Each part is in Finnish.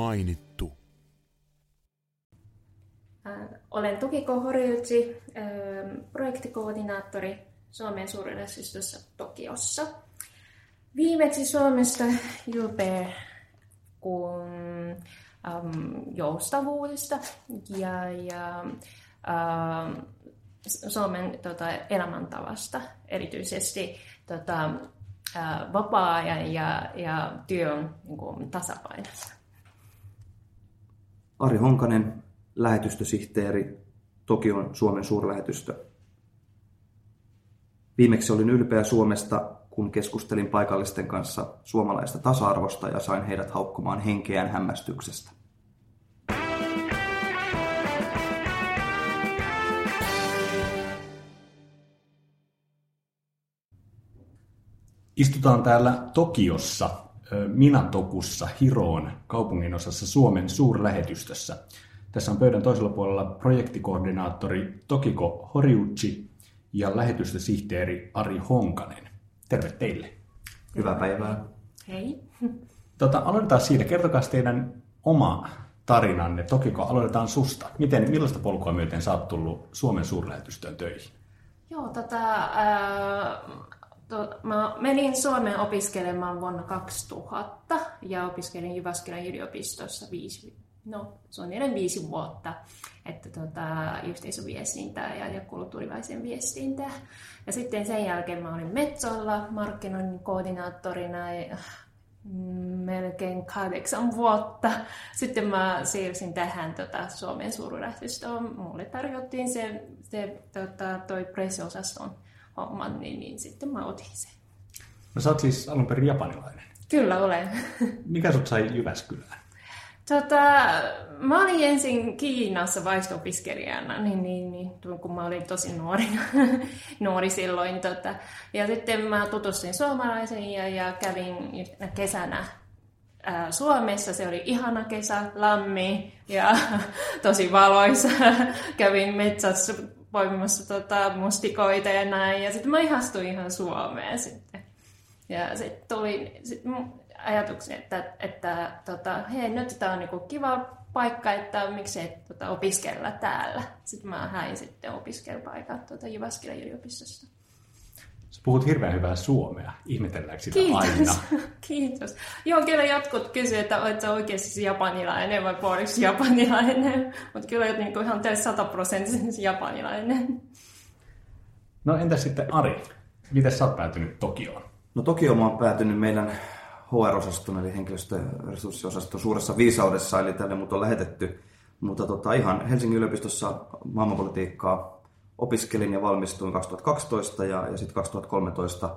mainittu. Olen Tukiko Horiuchi, projektikoordinaattori Suomen suurlähetystössä Tokiossa. Viimeksi Suomesta Julpe kun um, joustavuudesta ja, ja um, Suomen tota, elämäntavasta, erityisesti tota, uh, vapaa-ajan ja, ja työn niin kuin, tasapainossa. Ari Honkanen, lähetystösihteeri, Tokion Suomen suurlähetystö. Viimeksi olin ylpeä Suomesta, kun keskustelin paikallisten kanssa suomalaista tasa-arvosta ja sain heidät haukkumaan henkeään hämmästyksestä. Istutaan täällä Tokiossa, Minatokussa, Hiroon, kaupunginosassa Suomen suurlähetystössä. Tässä on pöydän toisella puolella projektikoordinaattori Tokiko Horiuchi ja lähetystösihteeri Ari Honkanen. Terve teille. Hyvää päivää. Hei. Tota, aloitetaan siitä. Kertokaa teidän oma tarinanne. Tokiko, aloitetaan susta. Miten, millaista polkua myöten sä oot tullut Suomen suurlähetystöön töihin? Joo, tota, äh, to, mä menin Suomeen opiskelemaan vuonna 2000 ja opiskelin Jyväskylän yliopistossa viisi, no suunnilleen viisi vuotta, että tota, yhteisöviestintää ja, ja kulttuurivaisen viestintää. Ja sitten sen jälkeen mä olin Metsolla markkinoinnin koordinaattorina ja melkein kahdeksan vuotta. Sitten mä siirsin tähän tota, Suomen suurlähetystöön. Mulle tarjottiin se, se tota, toi pressiosaston homman, niin, niin sitten mä otin sen. No sä oot siis alun perin japanilainen. Kyllä olen. Mikä sut sai Jyväskylään? Tota, mä olin ensin Kiinassa vaisto-opiskelijana, niin, niin, niin, kun mä olin tosi nuori, nuori silloin. Tota. Ja sitten mä tutustuin suomalaisiin ja, ja kävin kesänä ää, Suomessa. Se oli ihana kesä, lammi ja tosi valoisa. kävin metsässä poimimassa tota, mustikoita ja näin. Ja sitten mä ihastuin ihan Suomeen sitten. Ja sitten tuli, sit ajatuksen, että, että tota, hei, nyt tämä on niinku kiva paikka, että miksei tota, opiskella täällä. Sitten mä hain sitten opiskelupaikat tuota Jyväskylän yliopistosta. Sä puhut hirveän hyvää suomea. Ihmetelläänkö sitä Kiitos. aina? Kiitos. Joo, kyllä jotkut kysyvät, että oletko oikeasti japanilainen vai puoliksi japanilainen. Mutta kyllä olet niinku ihan täysin sataprosenttisesti japanilainen. No entäs sitten Ari? Miten sä oot päätynyt Tokioon? No Tokio mä oon päätynyt meidän HR-osaston eli henkilöstöresurssiosaston suuressa viisaudessa, eli tänne mut on lähetetty. Mutta tota, ihan Helsingin yliopistossa maailmanpolitiikkaa opiskelin ja valmistuin 2012 ja, ja sitten 2013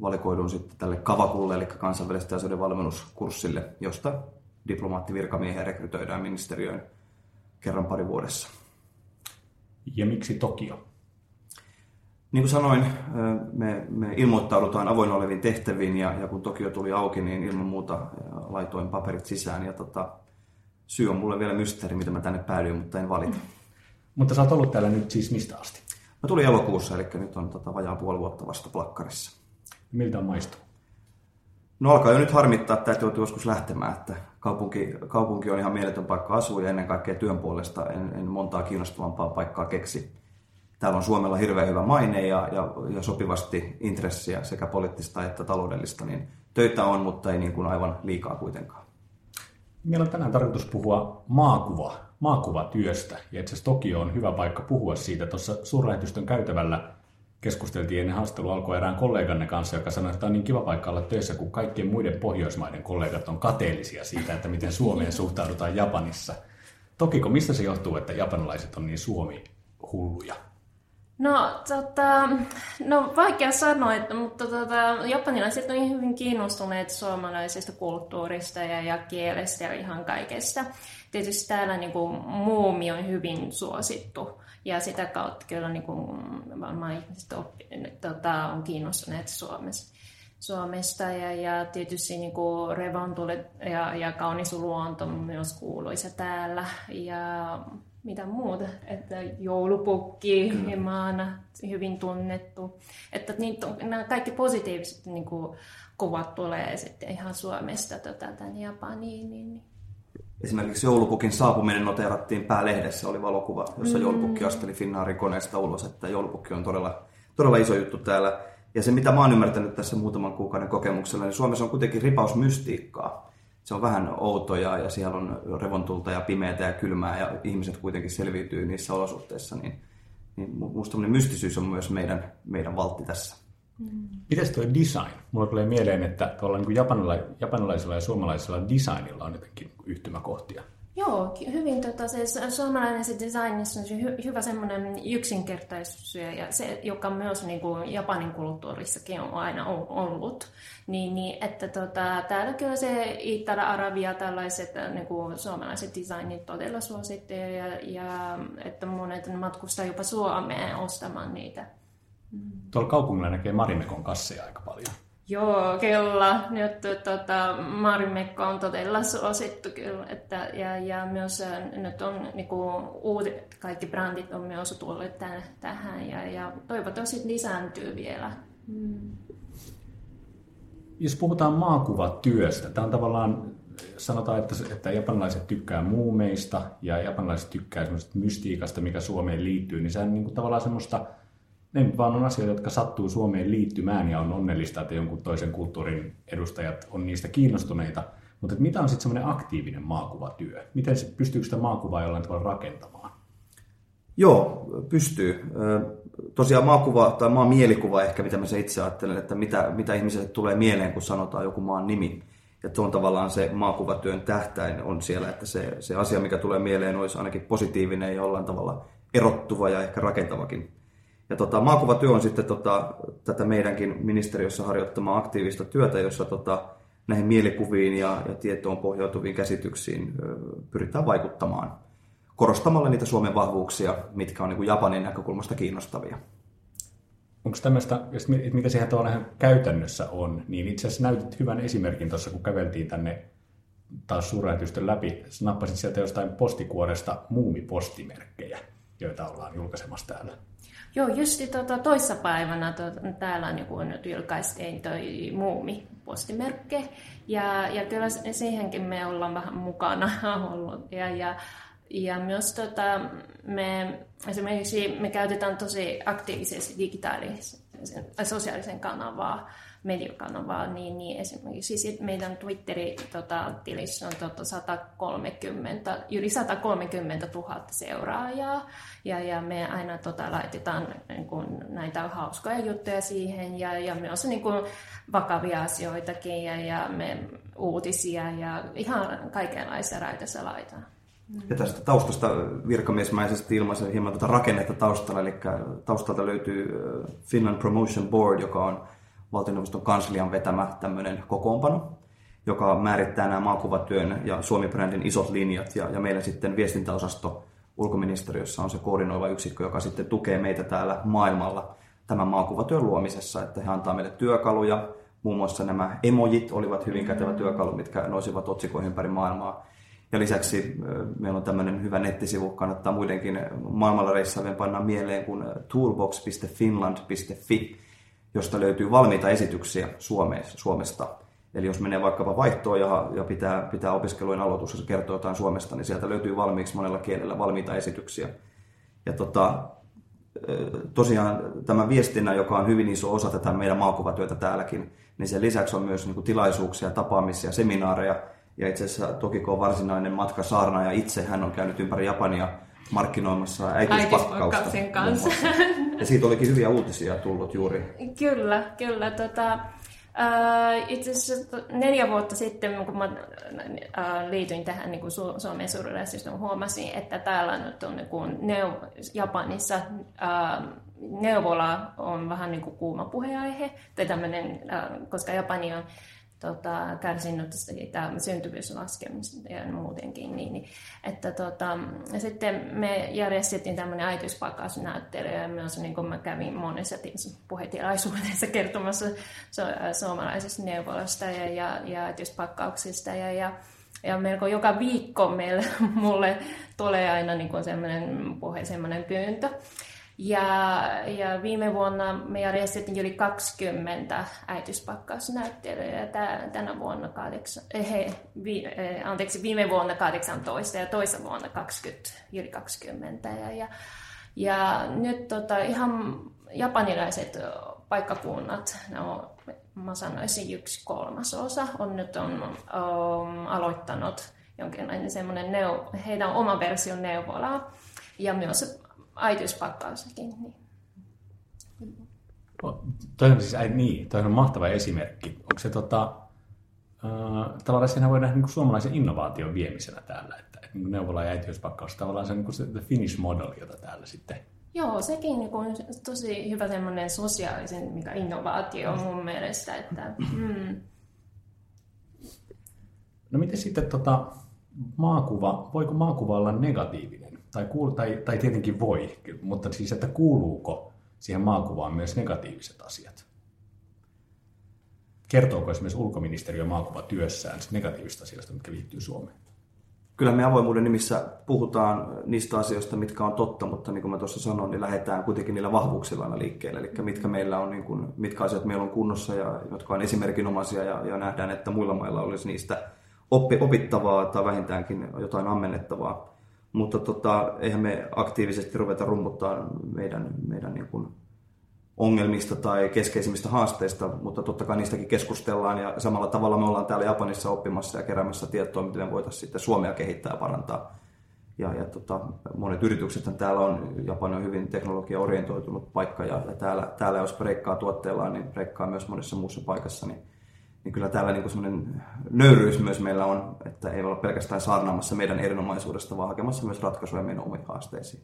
valikoidun sitten tälle Kavakulle, eli kansainvälisten asioiden valmennuskurssille, josta diplomaattivirkamiehiä rekrytoidaan ministeriöön kerran pari vuodessa. Ja miksi Tokio? Niin kuin sanoin, me, me ilmoittaudutaan avoin oleviin tehtäviin ja, ja kun Tokio tuli auki, niin ilman muuta laitoin paperit sisään. Ja tota, syy on mulle vielä mysteeri, mitä mä tänne päädyin, mutta en valita. Mutta sä oot ollut täällä nyt siis mistä asti? Mä tulin elokuussa, eli nyt on tota, vajaa puoli vuotta vasta plakkarissa. Miltä on maistuu? No alkaa jo nyt harmittaa, että täytyy joskus lähtemään, että kaupunki, kaupunki on ihan mieletön paikka asua ja ennen kaikkea työn puolesta en, en montaa kiinnostavampaa paikkaa keksi. Täällä on Suomella hirveän hyvä maine ja, ja, ja sopivasti intressiä sekä poliittista että taloudellista, niin töitä on, mutta ei niin kuin aivan liikaa kuitenkaan. Meillä on tänään tarkoitus puhua maakuva, maakuvatyöstä, ja itse asiassa Tokio on hyvä paikka puhua siitä. Tuossa suurlähetystön käytävällä keskusteltiin ennen haastattelua alkoi erään kolleganne kanssa, joka sanoi, että on niin kiva paikka olla töissä, kun kaikkien muiden Pohjoismaiden kollegat on kateellisia siitä, että miten Suomeen suhtaudutaan Japanissa. Tokiko, mistä se johtuu, että japanilaiset on niin Suomi-hulluja? No, tota, no vaikea sanoa, että, mutta tota, japanilaiset on hyvin kiinnostuneet suomalaisesta kulttuurista ja, ja kielestä ja ihan kaikesta. Tietysti täällä niin kuin, muumi on hyvin suosittu ja sitä kautta kyllä niin kuin, varmaan ihmiset oppi, tota, on kiinnostuneet Suomessa. Suomesta ja, ja tietysti niin kuin revontulet ja, ja kaunis luonto on myös kuuluisa täällä. Ja mitä muuta, että joulupukki maana hyvin tunnettu. Että niitä on, nämä kaikki positiiviset niin kuin, kuvat tulee sitten ihan Suomesta tota, tänne Japaniin. Niin, niin. Esimerkiksi joulupukin saapuminen noteerattiin päälehdessä, oli valokuva, jossa mm. joulupukki asteli Finnaarin koneesta ulos, että joulupukki on todella, todella iso juttu täällä. Ja se, mitä mä oon ymmärtänyt tässä muutaman kuukauden kokemuksella, niin Suomessa on kuitenkin ripaus mystiikkaa. Se on vähän outoja ja siellä on revontulta ja pimeätä ja kylmää ja ihmiset kuitenkin selviytyy niissä olosuhteissa. Niin, niin musta mystisyys on myös meidän, meidän valtti tässä. Mm. Mites tuo design? Mulla tulee mieleen, että tuolla niin japanila- japanilaisella ja suomalaisella designilla on jotenkin yhtymäkohtia. Joo, hyvin tota, se suomalainen se designissa on hy, hyvä semmoinen yksinkertaisuus, ja se, joka myös niin kuin Japanin kulttuurissakin on aina ollut. Niin, niin että tota, täällä kyllä se Itä-Arabia tällaiset niin kuin suomalaiset designit todella suosittelee, ja, ja että monet matkustaa jopa Suomeen ostamaan niitä. Tuolla kaupungilla näkee Marimekon kasseja aika paljon. Joo, kyllä. Nyt tota, Marimekko on todella suosittu kyllä. Että, ja, ja myös nyt on niinku, uudet, kaikki brändit on myös tulleet tähän, tähän ja, ja toivottavasti lisääntyy vielä. Mm. Jos puhutaan maakuvatyöstä, tämä on tavallaan, sanotaan, että, että japanilaiset tykkää muumeista ja japanilaiset tykkää semmoista mystiikasta, mikä Suomeen liittyy, niin se on niin kuin tavallaan semmoista ne vaan on asioita, jotka sattuu Suomeen liittymään ja on onnellista, että jonkun toisen kulttuurin edustajat on niistä kiinnostuneita. Mutta mitä on sitten semmoinen aktiivinen maakuvatyö? Miten se, pystyykö sitä maakuvaa jollain tavalla rakentamaan? Joo, pystyy. Tosiaan maakuva tai maan mielikuva ehkä, mitä mä se itse ajattelen, että mitä, mitä ihmiselle tulee mieleen, kun sanotaan joku maan nimi. Ja tuon tavallaan se maakuvatyön tähtäin on siellä, että se, se asia, mikä tulee mieleen, olisi ainakin positiivinen ja jollain tavalla erottuva ja ehkä rakentavakin. Ja tota, maakuvatyö on sitten tota, tätä meidänkin ministeriössä harjoittamaa aktiivista työtä, jossa tota, näihin mielikuviin ja, ja tietoon pohjautuviin käsityksiin ö, pyritään vaikuttamaan korostamalla niitä Suomen vahvuuksia, mitkä on niin kuin Japanin näkökulmasta kiinnostavia. Onko tämmöistä, mikä siihen tavallaan käytännössä on, niin itse asiassa näytit hyvän esimerkin tuossa, kun käveltiin tänne taas suurlähetystön läpi, nappasit sieltä jostain postikuoresta muumipostimerkkejä, joita ollaan julkaisemassa täällä. Joo, just tota, toissapäivänä to, täällä niin kun nyt julkaistiin toi muumi postimerkki. Ja, ja kyllä siihenkin me ollaan vähän mukana ollut. Ja, ja, ja myös tota, me, esimerkiksi me käytetään tosi aktiivisesti digitaalisen sosiaalisen kanavaa mediokanavaa, niin, niin esimerkiksi sit meidän Twitterin tota, on tota 130, yli 130 000 seuraajaa, ja, ja me aina tota, laitetaan niin kun, näitä hauskoja juttuja siihen, ja, ja myös niin kun, vakavia asioitakin, ja, ja me uutisia, ja ihan kaikenlaisia raitoissa laitetaan. Ja tästä taustasta virkamiesmäisesti ilmaisen hieman tätä rakennetta taustalla, eli taustalta löytyy Finland Promotion Board, joka on valtioneuvoston kanslian vetämä tämmöinen kokoonpano, joka määrittää nämä maakuvatyön ja Suomi-brändin isot linjat. Ja, ja meillä sitten viestintäosasto ulkoministeriössä on se koordinoiva yksikkö, joka sitten tukee meitä täällä maailmalla tämän maakuvatyön luomisessa, että he antaa meille työkaluja. Muun muassa nämä emojit olivat hyvin kätevä työkalu, mitkä nousivat otsikoihin ympäri maailmaa. Ja lisäksi meillä on tämmöinen hyvä nettisivu, kannattaa muidenkin maailmalla reissaavien panna mieleen kuin toolbox.finland.fi, josta löytyy valmiita esityksiä Suomesta. Eli jos menee vaikkapa vaihtoon ja, ja pitää, pitää opiskelujen aloituksessa kertoa jotain Suomesta, niin sieltä löytyy valmiiksi monella kielellä valmiita esityksiä. Ja tota, tosiaan tämä viestinnä, joka on hyvin iso osa tätä meidän maakuvatyötä täälläkin, niin sen lisäksi on myös niin kuin tilaisuuksia, tapaamisia, seminaareja. Ja itse asiassa Tokiko varsinainen matka saarna ja itse hän on käynyt ympäri Japania markkinoimassa äitiyspakkausta. kanssa. Ja siitä olikin hyviä uutisia tullut juuri. Kyllä, kyllä. Tota, Uh, itse asiassa neljä vuotta sitten, kun mä uh, liityin tähän niin kuin Su- Suomen suuryleisöstä, huomasin, että täällä nyt on niin kuin neu- Japanissa uh, neuvola on vähän niin kuin kuuma puheaihe, tai tämmöinen, uh, koska Japani on tota, kärsinyt siitä syntyvyyslaskemisesta ja muutenkin. Niin, niin, että, tota, ja sitten me järjestettiin tämmöinen äitiyspakkausnäyttely ja myös niin kun mä kävin monessa puhetilaisuudessa kertomassa su- suomalaisesta neuvolasta ja, ja, ja äitiyspakkauksista ja, ja ja melko joka viikko meille, mulle tulee aina niin semmoinen puhe, semmoinen pyyntö. Ja, ja viime vuonna me järjestettiin yli 20 äitiyspakkausnäyttelyä ja tänä vuonna kahdeksan, eh, vi, eh, anteeksi, viime vuonna 18 ja toisessa vuonna 20, yli 20. Ja, ja, ja nyt tota, ihan japanilaiset paikkakunnat, no, mä sanoisin yksi kolmasosa, on nyt on, um, aloittanut jonkinlainen semmoinen neu- heidän oma version neuvolaa ja myös äitiyspakkaussakin. Niin. Toi on siis, ei, niin, toi on mahtava esimerkki. Onko se tota, äh, tavallaan siinä voi nähdä niin kuin suomalaisen innovaation viemisenä täällä, että, että niin neuvola ja äitiyspakkaus tavallaan se on niin kuin se the Finnish model, jota täällä sitten Joo, sekin niin on tosi hyvä semmoinen sosiaalisen mikä innovaatio mun mielestä. Että, mm. No miten sitten tota, maakuva, voiko maakuva olla negatiivinen? Tai, kuul, tai, tai tietenkin voi, mutta siis että kuuluuko siihen maakuvaan myös negatiiviset asiat? Kertooko esimerkiksi ulkoministeriö maakuvatyössään negatiivisista asioista, mitkä liittyy Suomeen? kyllä me avoimuuden nimissä puhutaan niistä asioista, mitkä on totta, mutta niin kuin mä tuossa sanoin, niin lähdetään kuitenkin niillä vahvuuksilla aina liikkeelle. Eli mitkä meillä on, niin kuin, mitkä asiat meillä on kunnossa ja jotka on esimerkinomaisia ja, ja nähdään, että muilla mailla olisi niistä oppi, opittavaa tai vähintäänkin jotain ammennettavaa. Mutta tota, eihän me aktiivisesti ruveta rummuttaa meidän, meidän niin kuin ongelmista tai keskeisimmistä haasteista, mutta totta kai niistäkin keskustellaan ja samalla tavalla me ollaan täällä Japanissa oppimassa ja keräämässä tietoa, miten me voitaisiin sitten Suomea kehittää ja parantaa. Ja, ja tota, monet yritykset täällä on, Japani on hyvin teknologia-orientoitunut paikka ja, ja täällä, täällä jos breikkaa tuotteellaan, niin breikkaa myös monessa muussa paikassa, niin, niin kyllä täällä niin semmoinen nöyryys myös meillä on, että ei olla pelkästään saarnaamassa meidän erinomaisuudesta, vaan hakemassa myös ratkaisuja meidän omiin haasteisiin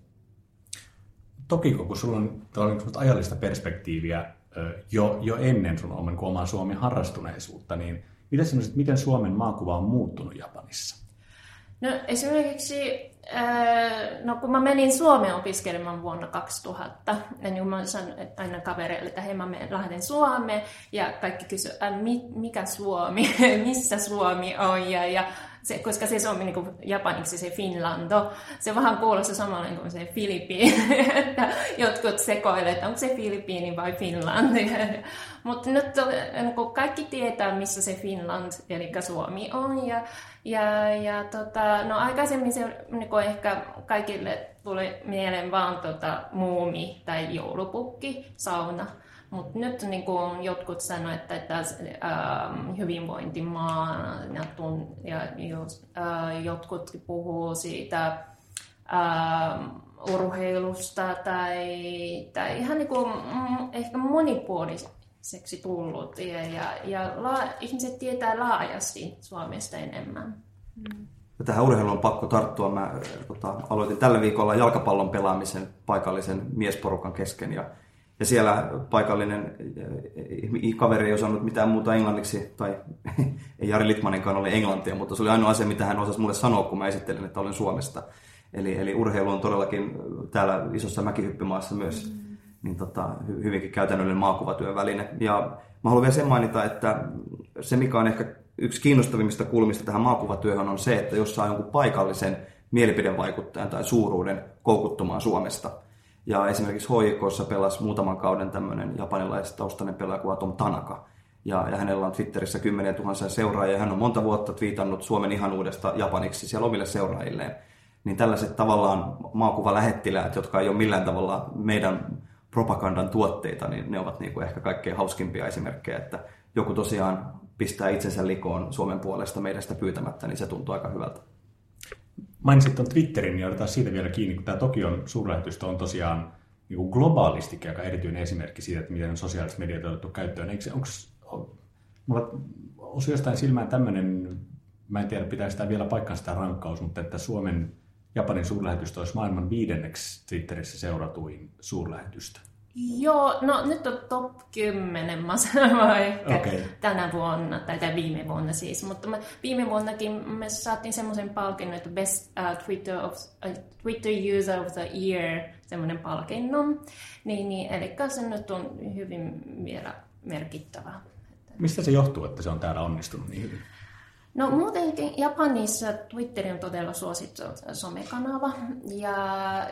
toki kun sulla on ajallista perspektiiviä jo, jo ennen sun oman, omaa Suomen harrastuneisuutta, niin mitä miten Suomen maakuva on muuttunut Japanissa? No esimerkiksi, no kun mä menin Suomeen opiskelemaan vuonna 2000, niin mä sanoin että aina kavereille, että hei mä lähden Suomeen, ja kaikki kysyivät, mikä Suomi, missä Suomi on, ja, ja se, koska se on niin kuin japaniksi se Finlando, se vähän kuulostaa samalla kuin se Filippiini, että jotkut sekoilevat, että onko se Filippiini vai Finland. Mutta nyt niin kaikki tietää, missä se Finland, eli Suomi on. Ja, ja, ja tota, no aikaisemmin se niin ehkä kaikille tuli mieleen vaan tota, muumi tai joulupukki, sauna. Mutta nyt niin kuin jotkut sanoivat, että, että äh, hyvinvointimaa ja, tun, ja jos, äh, jotkut puhuu siitä äh, urheilusta tai, tai ihan niin kuin, mm, ehkä monipuoliseksi tullut ja, ja, ja la, ihmiset tietää laajasti Suomesta enemmän. Mm. Ja tähän urheiluun on pakko tarttua. Mä tota, aloitin tällä viikolla jalkapallon pelaamisen paikallisen miesporukan kesken ja ja siellä paikallinen eh, kaveri ei osannut mitään muuta englanniksi, tai ei Jari Litmaninkaan ole englantia, mutta se oli ainoa asia, mitä hän osasi mulle sanoa, kun mä esittelin, että olen Suomesta. Eli, eli urheilu on todellakin täällä isossa mäkihyppymaassa myös mm. niin tota, hyvinkin käytännöllinen maakuvatyöväline. Ja mä haluan vielä sen mainita, että se mikä on ehkä yksi kiinnostavimmista kulmista tähän maakuvatyöhön on se, että jos saa jonkun paikallisen mielipidevaikuttajan tai suuruuden koukuttumaan Suomesta – ja esimerkiksi HIKssa pelasi muutaman kauden tämmöinen japanilaistaustainen pelaaja kuin Atom Tanaka. Ja, ja hänellä on Twitterissä kymmeniä tuhansia seuraajia. Hän on monta vuotta twiitannut Suomen ihanuudesta japaniksi siellä omille seuraajilleen. Niin tällaiset tavallaan maakuvalähettiläät, jotka ei ole millään tavalla meidän propagandan tuotteita, niin ne ovat niin kuin ehkä kaikkein hauskimpia esimerkkejä, että joku tosiaan pistää itsensä likoon Suomen puolesta meidän pyytämättä, niin se tuntuu aika hyvältä. Mainitsit tuon Twitterin, niin otetaan siitä vielä kiinni, kun tämä Tokion suurlähetystö on tosiaan niin kuin globaalistikin aika erityinen esimerkki siitä, että miten sosiaaliset mediat on otettu käyttöön. Eikö, onko, on, mulla osui jostain silmään tämmöinen, mä en tiedä pitää sitä vielä paikkansa sitä rankkaus, mutta että Suomen Japanin suurlähetystö olisi maailman viidenneksi Twitterissä seuratuin suurlähetystä. Joo, no nyt on top 10 mä sanon ehkä okay. tänä vuonna, tai, tai viime vuonna siis, mutta mä, viime vuonnakin me saatiin semmoisen palkinnon, että Best uh, Twitter, of, uh, Twitter User of the Year, semmoinen palkinnon, niin, niin, eli se nyt on hyvin vielä merkittävä. Mistä se johtuu, että se on täällä onnistunut niin hyvin? No muutenkin Japanissa Twitter on todella suosittu somekanava ja,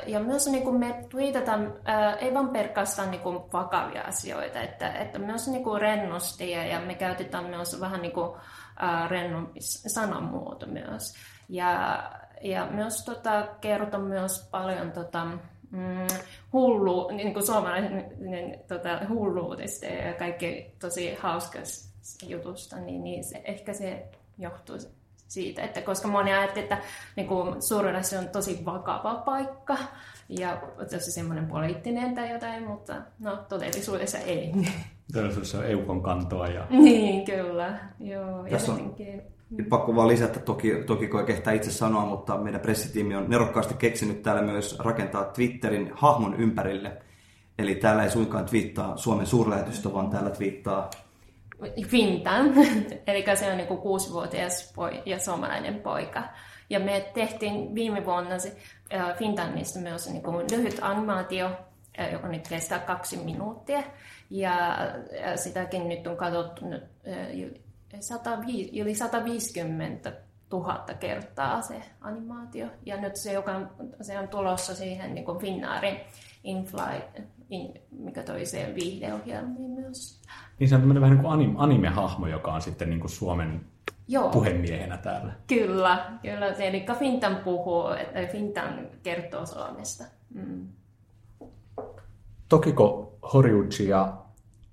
ja myös niin kuin me tweetataan ää, ei vain pelkästään niin kuin vakavia asioita, että, että myös niin kuin rennosti ja, ja me käytetään myös vähän niin kuin, ää, rennompi sanamuoto myös. Ja, ja myös tota, kerrotaan myös paljon tota, mm, hullu, niin kuin suomalainen tota, hulluudesta ja kaikki tosi hauskasta jutusta, niin, niin se, ehkä se johtuu siitä, että koska moni ajattelee, että niin kuin Suurenässä on tosi vakava paikka ja tosi semmoinen poliittinen tai jotain, mutta no todellisuudessa ei. Todellisuudessa on eukon kantoa. Ja... Niin, kyllä. Joo, Tässä on nyt pakko vaan lisätä, toki, toki kun kehtää itse sanoa, mutta meidän pressitiimi on nerokkaasti keksinyt täällä myös rakentaa Twitterin hahmon ympärille. Eli täällä ei suinkaan twiittaa Suomen suurlähetystö, vaan täällä twiittaa Fintan, eli se on niin kuusivuotias poi, ja suomalainen poika. Ja me tehtiin viime vuonna se, äh, Fintanista myös niin kuin lyhyt animaatio, äh, joka nyt kestää kaksi minuuttia. Ja äh, sitäkin nyt on katsottu nyt, 105, yli 150 000 kertaa se animaatio. Ja nyt se, joka, se on tulossa siihen niin kuin Finnaarin mikä toi se viihdeohjelmiin myös. Niin se on tämmöinen vähän niin kuin anime, anime-hahmo, joka on sitten niin kuin Suomen Joo. puhemiehenä täällä. Kyllä, kyllä. Eli Fintan puhuu, että Fintan kertoo Suomesta. Mm. Tokiko Horiuchi ja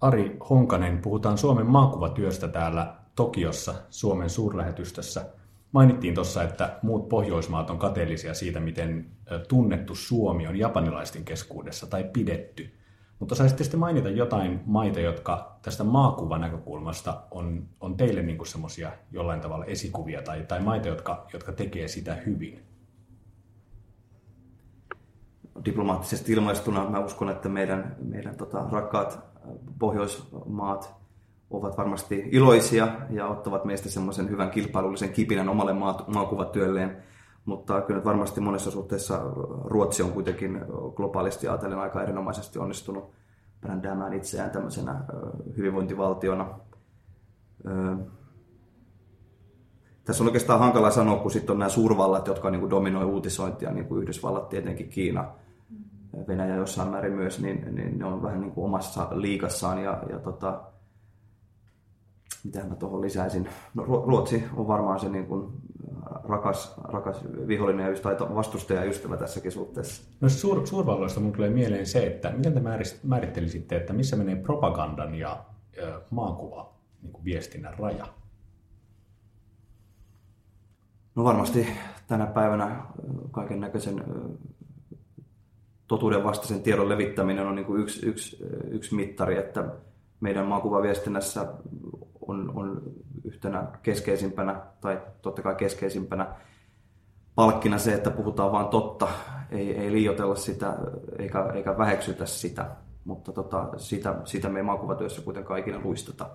Ari Honkanen puhutaan Suomen maakuvatyöstä täällä Tokiossa, Suomen suurlähetystössä. Mainittiin tuossa, että muut Pohjoismaat on kateellisia siitä, miten tunnettu Suomi on japanilaisten keskuudessa tai pidetty. Mutta saisitte sitten mainita jotain maita, jotka tästä maakuvan näkökulmasta on, on teille niin semmoisia jollain tavalla esikuvia tai, tai maita, jotka, jotka tekee sitä hyvin? Diplomaattisesti ilmaistuna mä uskon, että meidän, meidän tota, rakkaat Pohjoismaat ovat varmasti iloisia ja ottavat meistä semmoisen hyvän kilpailullisen kipinän omalle maakuvatyölleen. Mutta kyllä varmasti monessa suhteessa Ruotsi on kuitenkin globaalisti ajatellen aika erinomaisesti onnistunut brändäämään itseään tämmöisenä hyvinvointivaltiona. Tässä on oikeastaan hankala sanoa, kun sitten on nämä suurvallat, jotka niin dominoi uutisointia, niin kuin Yhdysvallat, tietenkin Kiina, Venäjä jossain määrin myös, niin, niin ne on vähän niin kuin omassa liikassaan ja, ja tota, mitä mä tuohon lisäisin. No, Ruotsi on varmaan se niin kuin rakas, rakas vihollinen ja ystävä, vastustaja ja ystävä tässäkin suhteessa. No suur, suurvalloista mun tulee mieleen se, että miten te määrittelisitte, että missä menee propagandan ja ö, maakuva niin kuin viestinnän raja? No varmasti tänä päivänä kaiken näköisen totuuden vastaisen tiedon levittäminen on niin kuin yksi, yksi, yksi mittari, että meidän maakuvaviestinnässä on, on yhtenä keskeisimpänä, tai totta kai keskeisimpänä palkkina se, että puhutaan vain totta, ei, ei liioitella sitä eikä, eikä väheksytä sitä, mutta tota, sitä, sitä me ei maakuvatyössä kuitenkaan ikinä luisteta.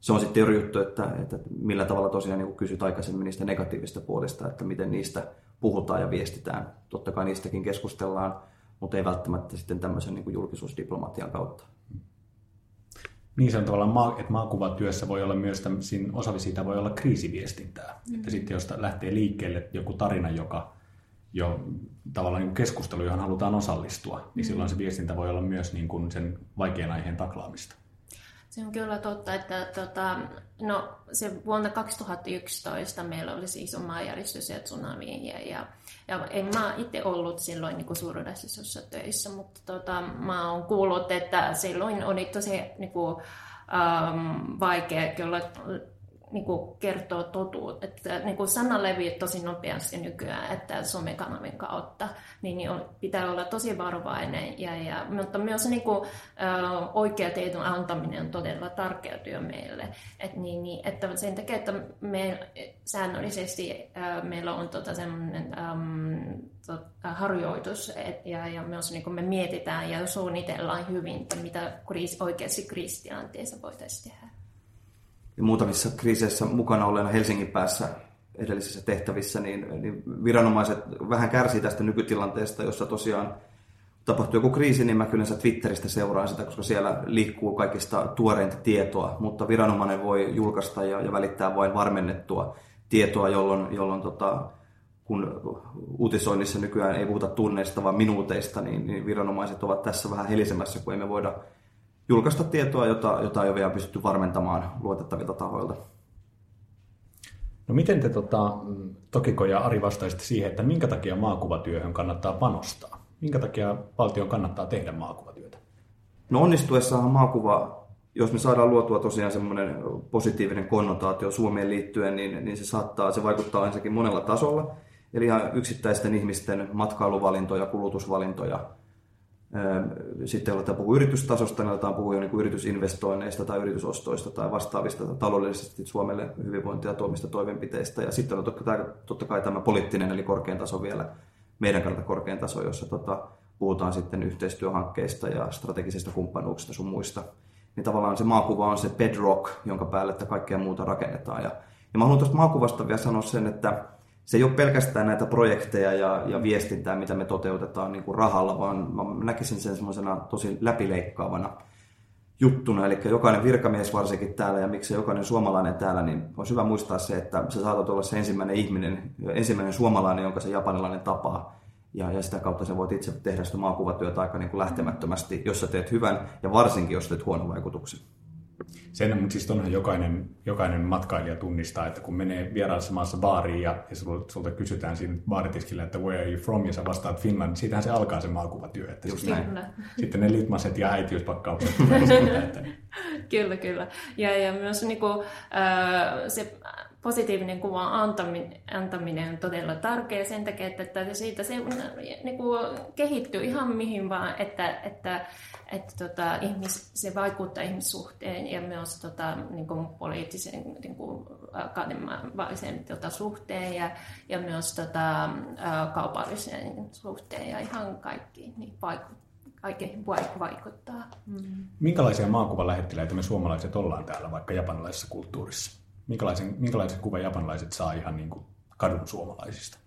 Se on sitten eri juttu, että, että millä tavalla tosiaan niin kysyt aikaisemmin niistä negatiivista puolista, että miten niistä puhutaan ja viestitään. Totta kai niistäkin keskustellaan, mutta ei välttämättä sitten tämmöisen niin julkisuusdiplomatian kautta niin se on tavallaan, että maakuvatyössä voi olla myös, tämmöisiin, osa siitä voi olla kriisiviestintää. Mm. Että sitten jos lähtee liikkeelle joku tarina, joka jo tavallaan niin keskustelu, johon halutaan osallistua, niin mm. silloin se viestintä voi olla myös niin kuin sen vaikean aiheen taklaamista. Se on kyllä totta, että tota, no, se vuonna 2011 meillä oli se iso maanjäristys ja tsunami. Ja, ja, ja en mä itse ollut silloin niin suuruudessa töissä, mutta tota, mä oon kuullut, että silloin oli tosi niin kuin, um, vaikea kyllä niin kuin kertoo totuutta. Että niin kuin sana leviää tosi nopeasti nykyään, että somekanavin kautta, niin, niin on, pitää olla tosi varovainen. Ja, ja, mutta myös niin kuin, ä, oikea tiedon antaminen on todella tärkeä työ meille. Et, niin, niin, että sen takia, että me säännöllisesti ä, meillä on tota semmoinen harjoitus, et, ja, ja myös niin kuin me mietitään ja suunnitellaan hyvin, että mitä kriisi, oikeasti kriisitilanteessa voitaisiin tehdä ja muutamissa kriiseissä mukana olleena Helsingin päässä edellisissä tehtävissä, niin, niin viranomaiset vähän kärsii tästä nykytilanteesta, jossa tosiaan tapahtuu joku kriisi, niin mä kyllä Twitteristä seuraan sitä, koska siellä liikkuu kaikista tuoreinta tietoa, mutta viranomainen voi julkaista ja, ja välittää vain varmennettua tietoa, jolloin, jolloin tota, kun uutisoinnissa nykyään ei puhuta tunneista, vaan minuuteista, niin, niin viranomaiset ovat tässä vähän helisemässä, kun emme voida julkaista tietoa, jota, jota ei ole vielä pystytty varmentamaan luotettavilta tahoilta. No miten te tota, Tokiko ja Ari vastaisitte siihen, että minkä takia maakuvatyöhön kannattaa panostaa? Minkä takia valtion kannattaa tehdä maakuvatyötä? No onnistuessahan maakuva, jos me saadaan luotua tosiaan semmoinen positiivinen konnotaatio Suomeen liittyen, niin, niin se saattaa, se vaikuttaa ensinnäkin monella tasolla. Eli ihan yksittäisten ihmisten matkailuvalintoja, kulutusvalintoja. Sitten aletaan puhua yritystasosta, niin aletaan puhua jo niin yritysinvestoinneista tai yritysostoista tai vastaavista taloudellisesti Suomelle hyvinvointia tuomista toimenpiteistä. Ja sitten on totta kai, tämä poliittinen eli korkean taso vielä, meidän kannalta korkean taso, jossa tota, puhutaan sitten yhteistyöhankkeista ja strategisista kumppanuuksista sun muista. Niin tavallaan se maakuva on se bedrock, jonka päälle että kaikkea muuta rakennetaan. Ja, ja mä haluan tuosta maakuvasta vielä sanoa sen, että se ei ole pelkästään näitä projekteja ja, ja viestintää, mitä me toteutetaan niin kuin rahalla, vaan mä näkisin sen semmoisena tosi läpileikkaavana juttuna. Eli jokainen virkamies varsinkin täällä ja miksi jokainen suomalainen täällä, niin on hyvä muistaa se, että sä saatat olla se ensimmäinen ihminen, ensimmäinen suomalainen, jonka se japanilainen tapaa. Ja, ja sitä kautta sä voit itse tehdä sitä maakuvatyötä aika niin kuin lähtemättömästi, jos sä teet hyvän ja varsinkin, jos teet huonon vaikutuksen. Sen, mutta siis onhan jokainen, jokainen matkailija tunnistaa, että kun menee vieraassa maassa baariin ja, ja sulta kysytään siinä baaritiskillä, että where are you from, ja sä vastaat Finland, niin siitähän se alkaa se maakuvatyö. Että Just sitten, näin. sitten ne litmaset ja äitiyspakkaukset että... Kyllä, kyllä. Ja, ja myös niin kuin, se positiivinen kuvan antaminen, antaminen on todella tärkeä sen takia, että siitä se niin kuin, kehittyy ihan mihin vaan, että, että että tota, ihmis, se vaikuttaa ihmissuhteen ja myös tota, niin kuin poliittisen niin kuin akademisen tota, suhteen ja, ja myös tota, kaupallisen suhteen ja ihan kaikki niin vaikuttaa kaikkeen vaikuttaa. Mm. Minkälaisia maakuvalähettiläitä me suomalaiset ollaan täällä vaikka japanilaisessa kulttuurissa? Minkälaisen, minkälaisen kuvan japanilaiset saa ihan niin kuin kadun suomalaisista?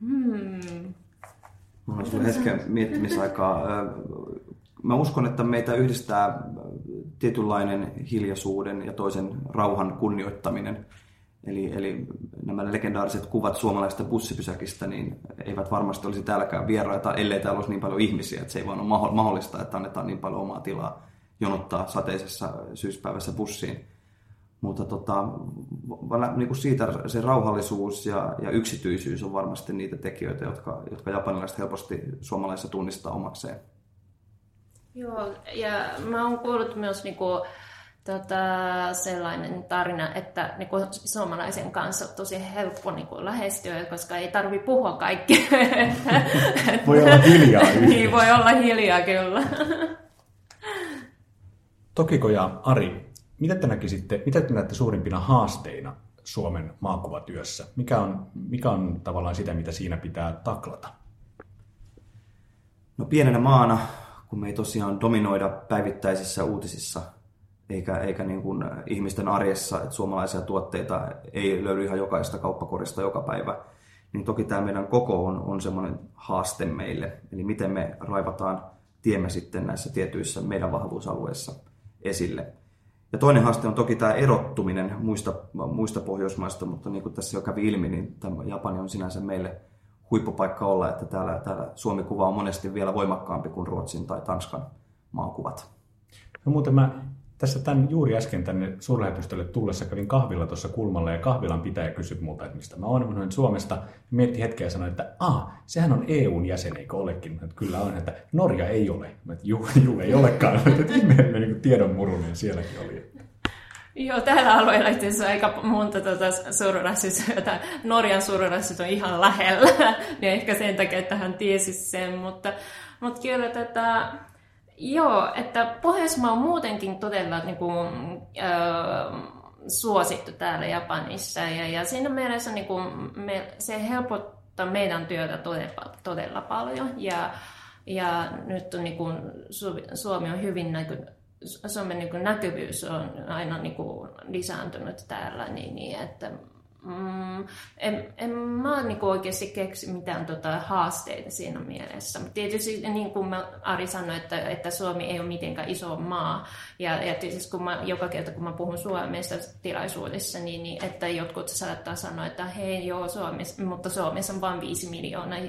Hmm. Mulla on hetken miettimisaikaa. Mä uskon, että meitä yhdistää tietynlainen hiljaisuuden ja toisen rauhan kunnioittaminen. Eli, eli nämä legendaariset kuvat suomalaisesta bussipysäkistä niin eivät varmasti olisi täälläkään vieraita, ellei täällä olisi niin paljon ihmisiä. Että se ei vaan ole mahdollista, että annetaan niin paljon omaa tilaa jonottaa sateisessa syyspäivässä bussiin. Mutta tota, niin kuin siitä se rauhallisuus ja, ja yksityisyys on varmasti niitä tekijöitä, jotka, jotka japanilaiset helposti suomalaisissa tunnistaa omakseen. Joo, ja mä oon kuullut myös niin kuin, tota, sellainen tarina, että niin kuin, suomalaisen kanssa on tosi helppo niin kuin, lähestyä, koska ei tarvi puhua kaikkea. voi olla hiljaa Niin, voi olla hiljaa kyllä. Tokiko ja Ari, mitä te näkisitte, mitä te näette suurimpina haasteina Suomen maakuvatyössä? Mikä on, mikä on tavallaan sitä, mitä siinä pitää taklata? No pienenä maana, kun me ei tosiaan dominoida päivittäisissä uutisissa, eikä, eikä niin kuin ihmisten arjessa, että suomalaisia tuotteita ei löydy ihan jokaista kauppakorista joka päivä, niin toki tämä meidän koko on, on semmoinen haaste meille. Eli miten me raivataan tiemme sitten näissä tietyissä meidän vahvuusalueissa esille. Ja toinen haaste on toki tämä erottuminen muista, muista Pohjoismaista, mutta niin kuin tässä jo kävi ilmi, niin tämä Japani on sinänsä meille huippupaikka olla, että täällä, täällä Suomi-kuva on monesti vielä voimakkaampi kuin Ruotsin tai Tanskan maakuvat. No muuten mä tässä tämän, juuri äsken tänne suurlähetystölle tullessa kävin kahvilla tuossa kulmalla ja kahvilan pitäjä kysyi multa, että mistä mä oon. Mä Suomesta mietti hetkeä ja sanoi, että ah, sehän on EUn jäsen, eikö olekin? Että kyllä on, että Norja ei ole. Mä, että juu, juu, ei olekaan. Että ihmeellinen niin tiedon murunen sielläkin oli. Joo, tällä alueella itse asiassa aika monta tuota suurrassisyötä. Norjan suurrassit on ihan lähellä, niin ehkä sen takia, että hän tiesi sen, mutta, mutta kyllä tätä, Joo, että Pohjoismaa on muutenkin todella niin kuin, äh, suosittu täällä Japanissa. Ja, ja siinä mielessä niin kuin, me, se helpottaa meidän työtä todella, todella paljon. Ja, ja nyt on, niin kuin, Suomi on hyvin näky, Suomen niin kuin, näkyvyys on aina niin kuin, lisääntynyt täällä niin, niin että Mm, en, en mä niin oikeasti keksi mitään tota haasteita siinä mielessä. Tietysti niin kuin mä, Ari sanoi, että, että Suomi ei ole mitenkään iso maa. Ja, ja tietysti kun mä, joka kerta kun mä puhun Suomesta tilaisuudessa, niin, niin että jotkut saattaa sanoa, että hei joo, Suomessa, mutta Suomessa on vain 5 miljoonaa, 5,5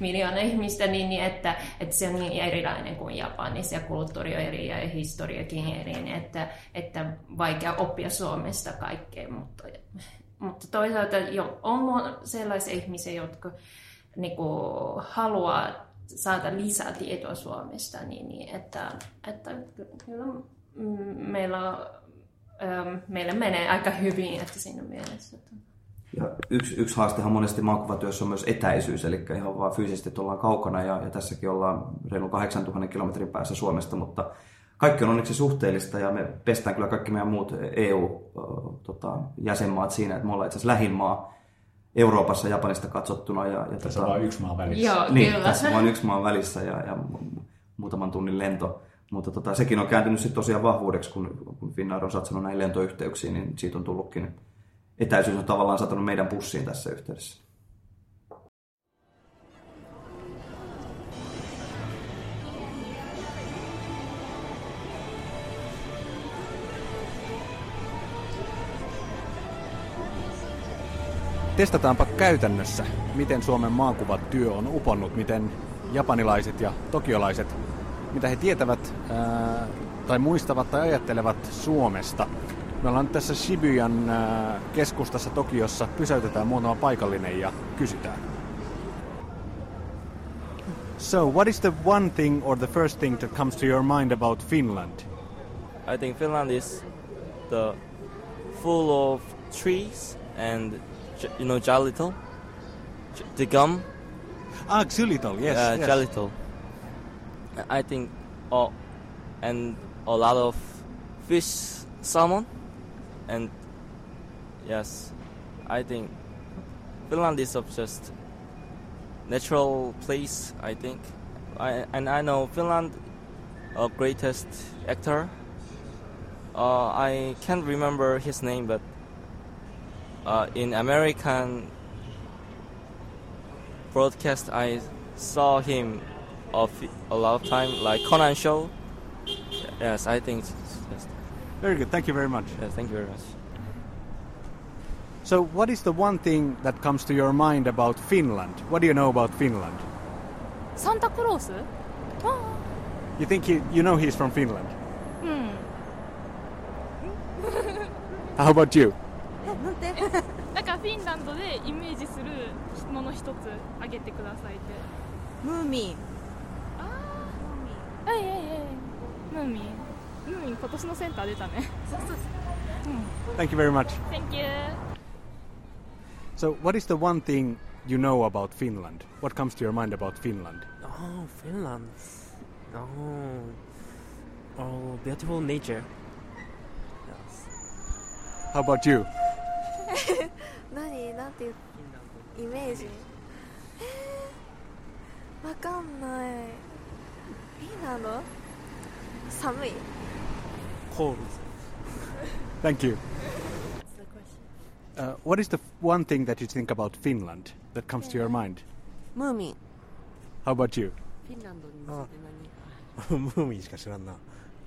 miljoonaa ihmistä, niin, niin että, että se on niin erilainen kuin Japanissa ja kulttuuri on eri ja historiakin eri, niin että, että vaikea oppia Suomesta kaikkea, mutta mutta toisaalta jo, on sellaisia ihmisiä, jotka niin kuin, haluaa saada lisää tietoa Suomesta, niin, niin että, että kyllä meillä, ähm, meillä menee aika hyvin että siinä mielessä. Ja yksi, yksi haastehan monesti maakuvatyössä on myös etäisyys, eli ihan vaan fyysisesti ollaan kaukana ja, ja tässäkin ollaan reilun 8000 kilometrin päässä Suomesta, mutta kaikki on onneksi suhteellista ja me pestään kyllä kaikki meidän muut EU-jäsenmaat tota, siinä, että me ollaan itse asiassa lähinmaa Euroopassa Japanista katsottuna. Ja, ja tässä tota, on vain yksi maa välissä. Joo, niin, kyllä. tässä on vain yksi maa välissä ja, ja muutaman tunnin lento. Mutta tota, sekin on kääntynyt sitten tosiaan vahvuudeksi, kun, kun Finnair on satsannut näihin lentoyhteyksiin, niin siitä on tullutkin etäisyys on tavallaan satanut meidän pussiin tässä yhteydessä. Testataanpa käytännössä, miten Suomen maakuvatyö on uponnut, miten japanilaiset ja tokiolaiset, mitä he tietävät ää, tai muistavat tai ajattelevat Suomesta. Me ollaan tässä Shibuyan ää, keskustassa Tokiossa, pysäytetään muutama paikallinen ja kysytään. So, what is the one thing or the first thing that comes to your mind about Finland? I think Finland is the full of trees and you know Jalitol? The gum? Ah, xylitol, yes. Uh, yes. Jalitol. I think, oh, and a lot of fish, salmon, and yes, I think Finland is of just natural place. I think, I, and I know Finland, uh, greatest actor. Uh, I can't remember his name, but uh, in American broadcast, I saw him of a lot of time, like Conan show. Yes, I think. Yes. Very good. Thank you very much. Yes, thank you very much. So, what is the one thing that comes to your mind about Finland? What do you know about Finland? Santa Claus? Oh. You think he, you know he's from Finland? Hmm. How about you? なんてなんかフィンランドでイメージするもの一つあげてくださいってムーミンああはいはいはいムーミンムーミン今年のセンター出たねそうそうそう Thank you very much. Thank you So, what is the one thing you know about Finland? What comes to your mind about Finland? Oh Finland Oh Oh beautiful nature How about you? 何？なんていうイメージ？えー、わかんない。フィンランド寒い？Cold. Thank you. Uh, what is the one thing that you think about Finland that comes to your eh? mind? Moomin. How about you? Finland.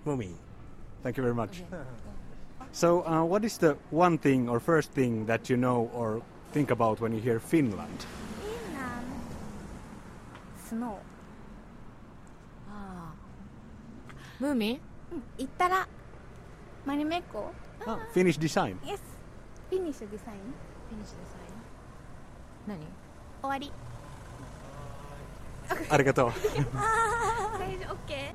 Moomin Thank you very much. So, uh, what is the one thing or first thing that you know or think about when you hear Finland? Finland. Snow. Ah. Mumi? Hmm, Ittara. Marimekko. Ah, ah, Finnish design. Yes. Finnish design. Finnish design. Nani? Owari. Arigato. ah, okay.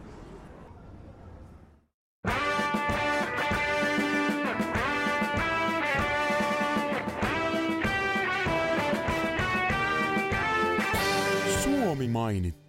'Suomi mainittu.